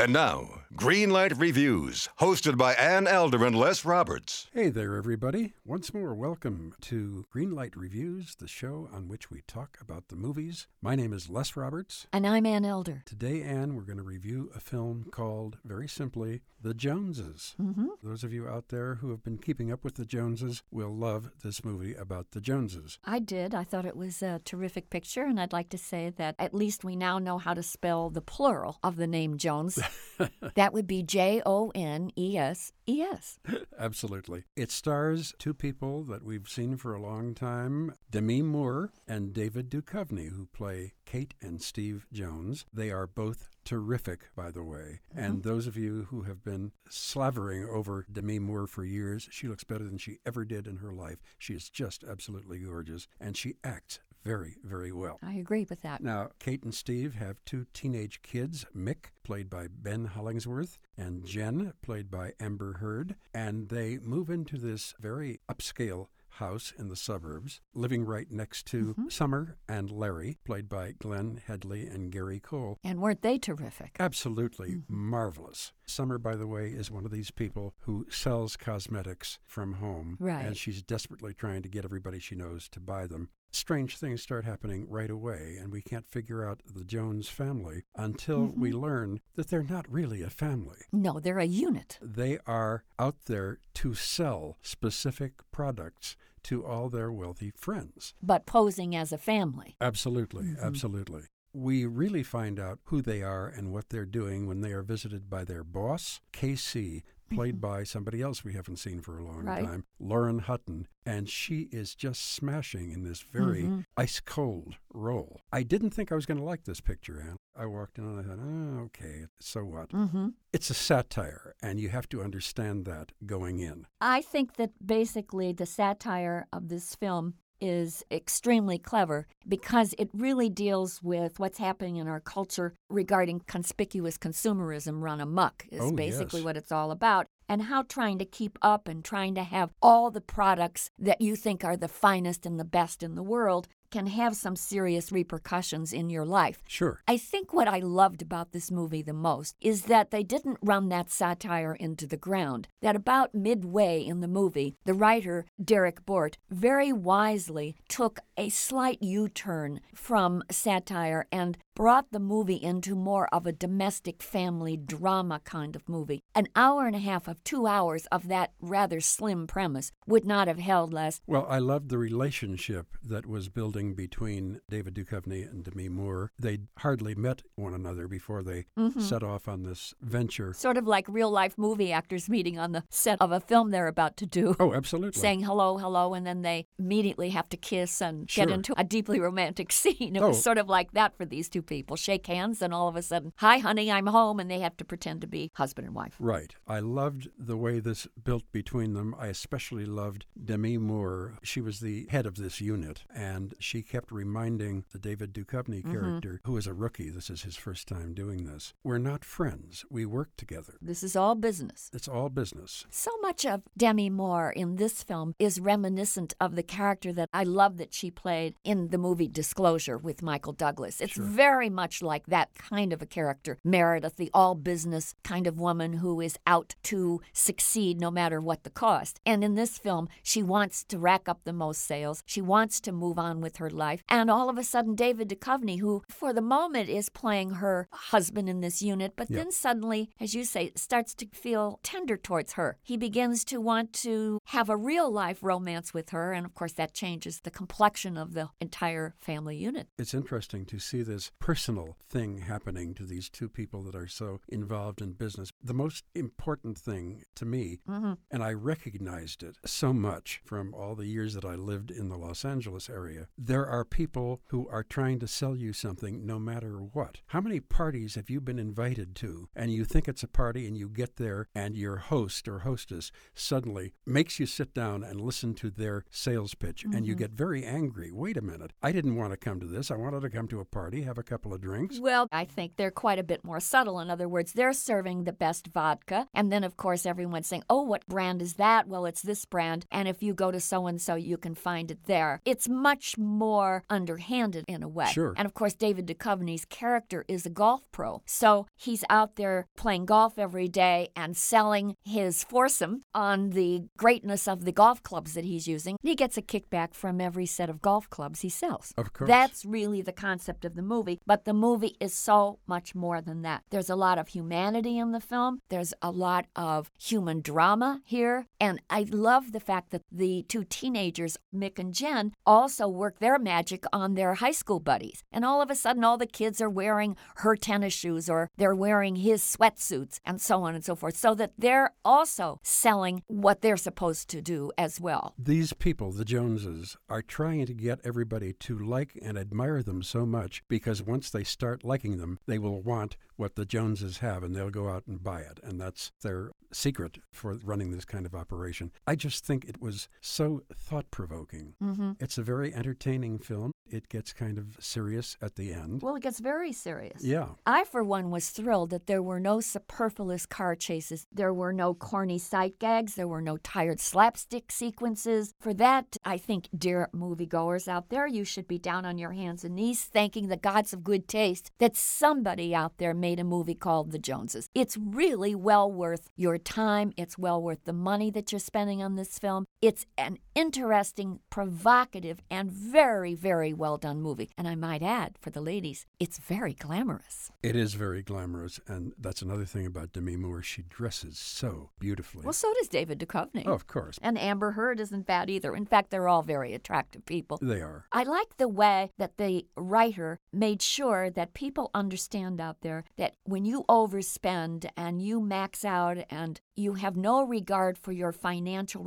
And now, Greenlight Reviews, hosted by Ann Elder and Les Roberts. Hey there, everybody. Once more, welcome to Greenlight Reviews, the show on which we talk about the movies. My name is Les Roberts. And I'm Ann Elder. Today, Ann, we're going to review a film called, very simply, The Joneses. Mm-hmm. Those of you out there who have been keeping up with The Joneses will love this movie about the Joneses. I did. I thought it was a terrific picture, and I'd like to say that at least we now know how to spell the plural of the name Jones. that would be J O N E S E S. Absolutely. It stars two people that we've seen for a long time Demi Moore and David Duchovny, who play Kate and Steve Jones. They are both terrific, by the way. Mm-hmm. And those of you who have been slavering over Demi Moore for years, she looks better than she ever did in her life. She is just absolutely gorgeous, and she acts very, very well. I agree with that. Now, Kate and Steve have two teenage kids Mick, played by Ben Hollingsworth, and Jen, played by Amber Heard, and they move into this very upscale house in the suburbs, living right next to mm-hmm. Summer and Larry, played by Glenne Headly and Gary Cole. And weren't they terrific? Absolutely mm-hmm. marvelous. Summer, by the way, is one of these people who sells cosmetics from home. Right. And she's desperately trying to get everybody she knows to buy them. Strange things start happening right away, and we can't figure out the Jones family until we mm-hmm. learn that they're not really a family. No, they're a unit. They are out there to sell specific products to all their wealthy friends. But posing as a family. Absolutely, mm-hmm. absolutely. We really find out who they are and what they're doing when they are visited by their boss, KC, played mm-hmm. by somebody else we haven't seen for a long Right. time, Lauren Hutton. And she is just smashing in this very mm-hmm. ice cold role. I didn't think I was going to like this picture, Ann. I walked in and I thought, oh, okay, so what? Mm-hmm. It's a satire, and you have to understand that going in. I think that basically the satire of this film is extremely clever because it really deals with what's happening in our culture regarding conspicuous consumerism run amok is Oh, basically yes. what it's all about and how trying to keep up and trying to have all the products that you think are the finest and the best in the world can have some serious repercussions in your life. Sure. I think what I loved about this movie the most is that they didn't run that satire into the ground. That about midway in the movie, the writer, Derrick Borte, very wisely took a slight U turn from satire and brought the movie into more of a domestic family drama kind of movie. An hour and a half of two hours of that rather slim premise would not have held less. Well, I loved the relationship that was building between David Duchovny and Demi Moore. They hardly met one another before they Mm-hmm. set off on this venture. Sort of like real life movie actors meeting on the set of a film they're about to do. Oh, absolutely. saying hello, hello, and then they immediately have to kiss and get into a deeply romantic scene. It Oh. was sort of like that for these two people. Shake hands, and all of a sudden, hi, honey, I'm home, and they have to pretend to be husband and wife. Right. I loved the way this built between them. I especially loved Demi Moore. She was the head of this unit, and she kept reminding the David Duchovny Mm-hmm. character, who is a rookie, this is his first time doing this, we're not friends. We work together. This is all business. It's all business. So much of Demi Moore in this film is reminiscent of the character that I love that she played in the movie Disclosure with Michael Douglas. It's very much like that kind of a character. Meredith, the all business kind of woman who is out to succeed no matter what the cost. And in this film, she wants to rack up the most sales. She wants to move on with her life. And all of a sudden, David Duchovny, who for the moment is playing her husband in this unit, but then suddenly, as you say, starts to feel tender towards her. He begins to want to have a real life romance with her. And of course, that changes the complexion of the entire family unit. It's interesting to see this personal thing happening to these two people that are so involved in business. The most important thing to me, mm-hmm. and I recognized it so much from all the years that I lived in the Los Angeles area, there are people who are trying to sell you something no matter what. How many parties have you been invited to and you think it's a party and you get there and your host or hostess suddenly makes you sit down and listen to their sales pitch and you mm-hmm. get very angry. Wait a minute. I didn't want to come to this. I wanted to come to a party, have a couple of drinks. Well, I think they're quite a bit more subtle. In other words, they're serving the best vodka. And then, of course, everyone's saying, oh, what brand is that? Well, it's this brand. And if you go to so and so, you can find it there. It's much more underhanded in a way. Sure. And of course, David Duchovny's character is a golf pro. So he's out there playing golf every day and selling his foursome on the greatness of the golf clubs that he's using. He gets a kickback from every set of golf clubs he sells. Of course. That's really the concept of the movie. But the movie is so much more than that. There's a lot of humanity in the film, there's a lot of human drama here. And I love the fact that the two teenagers, Mick and Jen, also work their magic on their high school buddies. And all of a sudden, all the kids are wearing her tennis shoes or they're wearing his sweatsuits and so on and so forth, so that they're also selling what they're supposed to do as well. These people, the Joneses, are trying to get everybody to like and admire them so much because once they start liking them, they will want what the Joneses have and they'll go out and buy it. And that's their secret for running this kind of operation. I just think it was so thought provoking. Mm-hmm. It's a very entertaining film. It gets kind of serious at the end. Well, it gets very serious. Yeah. I, for one, was thrilled that there were no superfluous car chases. There were no corny sight gags. There were no tired slapstick sequences. For that, I think, dear moviegoers out there, you should be down on your hands and knees thanking the gods of good taste that somebody out there made a movie called The Joneses. It's really well worth your time. It's well worth the money that you're spending on this film. It's an interesting, provocative, and very, very well done movie. And I might add, for the ladies, it's very glamorous. It is very glamorous. And that's another thing about Demi Moore. She dresses so beautifully. Well, so does David Duchovny. oh, of course. And Amber Heard isn't bad either. In fact, they're all very attractive people. They are. I like the way that the writer made sure that people understand out there that when you overspend and you max out and you have no regard for your financial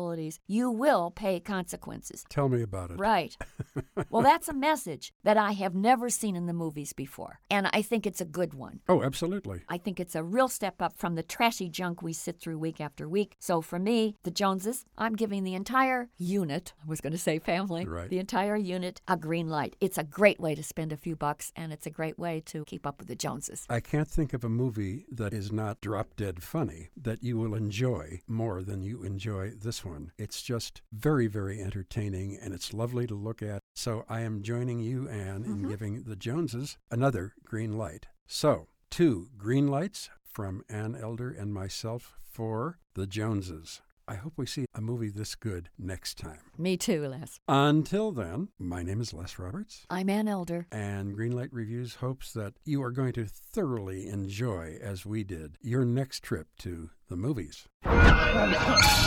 responsibilities, you will pay consequences. Tell me about it. Right. well, that's a message that I have never seen in the movies before. And I think it's a good one. Oh, absolutely. I think it's a real step up from the trashy junk we sit through week after week. So for me, the Joneses, I'm giving the entire unit, I was going to say family, Right. the entire unit a green light. It's a great way to spend a few bucks and it's a great way to keep up with the Joneses. I can't think of a movie that is not drop dead funny that you will enjoy more than you enjoy this one. It's just very, very entertaining and it's lovely to look at. So I am joining you, Ann, in mm-hmm. giving the Joneses another green light. So, two green lights from Ann Elder and myself for the Joneses. I hope we see a movie this good next time. Me too, Les. Until then, my name is Les Roberts. I'm Ann Elder. And Greenlight Reviews hopes that you are going to thoroughly enjoy, as we did, your next trip to the movies.